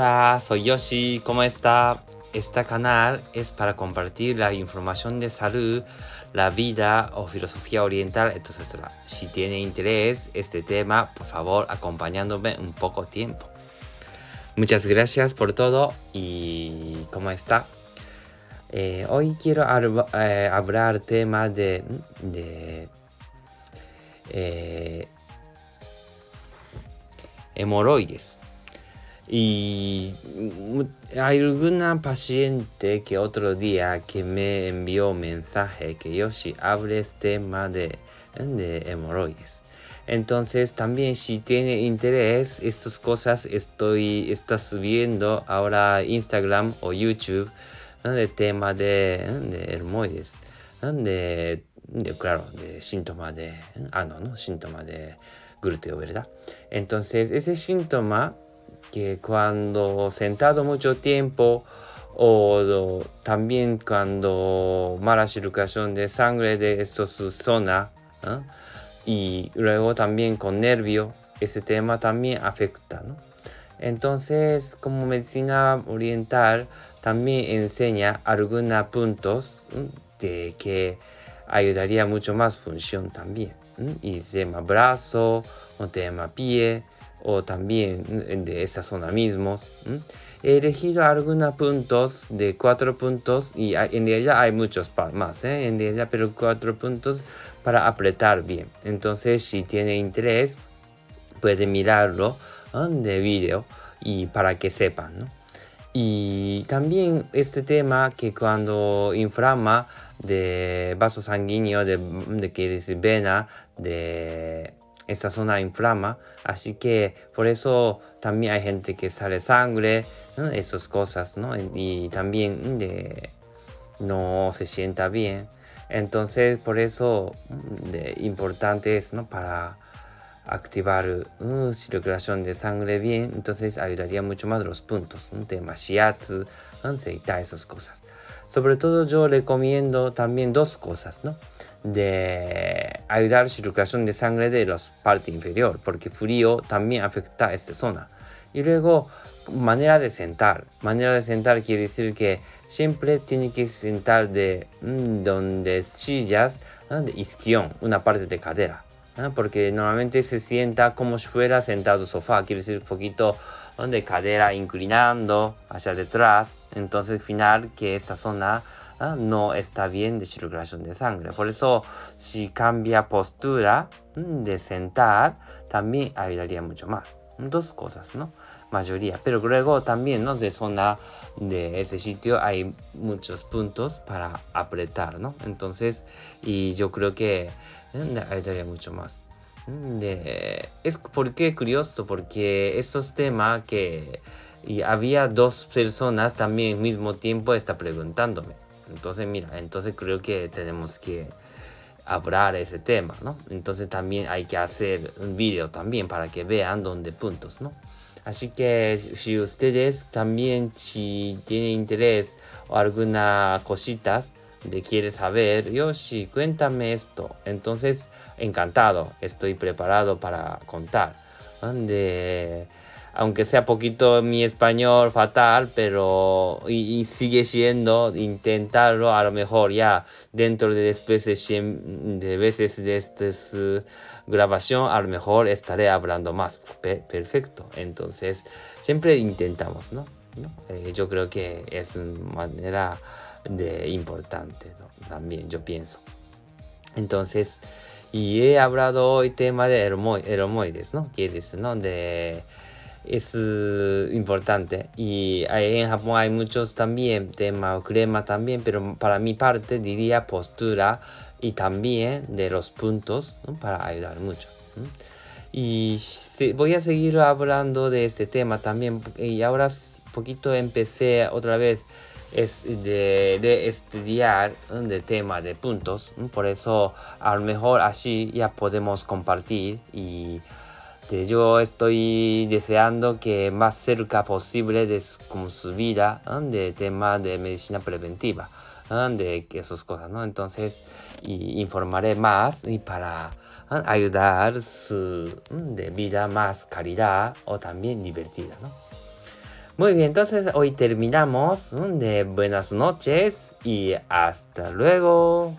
Hola, soy Yoshi, ¿cómo está? Este canal es para compartir la información de salud, la vida o filosofía oriental, etc. Si tiene interés este tema, por favor, acompañándome un poco tiempo. Muchas gracias por todo y ¿cómo está? Eh, hoy quiero eh, hablar tema de, de eh, hemorroides. Y hay alguna paciente que otro día que me envió mensaje que yo si hables tema de, de hemorroides. Entonces también si tiene interés estas cosas estoy estás viendo ahora Instagram o YouTube de tema de, de hemorroides. De, claro, de síntoma de ano, ¿no? Síntoma de glúteo, ¿verdad? Entonces ese síntoma que cuando sentado mucho tiempo o también cuando mala circulación de sangre de estos zona y luego también con nervio ese tema también afecta ¿no? entonces como medicina oriental también enseña algunos puntos de que ayudaría mucho más función también y tema brazo o tema pie o también de esa zona mismos. He elegido algunos puntos de cuatro puntos y en realidad hay muchos más, ¿eh? en realidad, pero cuatro puntos para apretar bien. Entonces, si tiene interés, puede mirarlo de video y para que sepan. Y también este tema que cuando inflama de vaso sanguíneo, de, de que es vena, de esa zona inflama, así que por eso también hay gente que sale sangre, esas cosas, ¿no? Y también de, no se sienta bien. Entonces, por eso mm, de, importante es, ¿no? Para activar uh, circulación de sangre bien, entonces ayudaría mucho más los puntos, ¿no? de shiatsu, esas cosas. Sobre todo yo recomiendo también dos cosas, ¿no? De ayudar circulación de sangre de la parte inferior, porque frío también afecta esta zona. Y luego, manera de sentar. Manera de sentar quiere decir que siempre tiene que sentar de mm, donde sillas de isquión, una parte de cadera. Porque normalmente se sienta como si fuera sentado sofá, quiere decir un poquito de cadera inclinando hacia detrás, entonces al final que esta zona ¿ah? no está bien de circulación de sangre. Por eso si cambia postura mm, de sentar, también ayudaría mucho más. Dos cosas, ¿no? Mayoría. Pero luego también, ¿no? De zona de ese sitio hay muchos puntos para apretar, ¿no? Entonces, y yo creo que ¿eh? ayudaría mucho más. De, es porque curioso, porque estos temas que y había dos personas también al mismo tiempo está preguntándome. Entonces, mira, entonces creo que tenemos que hablar ese tema, ¿no? Entonces también hay que hacer un video también para que vean dónde puntos, ¿no? Así que si ustedes también si tienen interés o alguna cositas, de quiere saber, Yoshi, cuéntame esto. Entonces, encantado, estoy preparado para contar. Aunque sea poquito mi español fatal, pero y, sigue siendo intentarlo a lo mejor ya dentro de después de 100 de veces de esta uh, grabación, a lo mejor estaré hablando más. perfecto. Entonces, siempre intentamos, ¿no? Eh, yo creo que es una manera de importante también, yo pienso. Entonces, y he hablado hoy tema de hermoides, ¿no? Que es, ¿no? De, es uh, importante. Y en Japón hay muchos también, tema crema también, pero para mi parte diría postura y también de los puntos, ¿no? Para ayudar mucho. Y voy a seguir hablando de este tema también. Y ahora poquito empecé otra vez es de, estudiar de tema de puntos. Por eso a lo mejor así ya podemos compartir y yo estoy deseando que más cerca posible de con su vida de tema de medicina preventiva de esas cosas no entonces informaré más y para ayudar su de vida más calidad o también divertida no Muy bien, entonces hoy terminamos de buenas noches y hasta luego.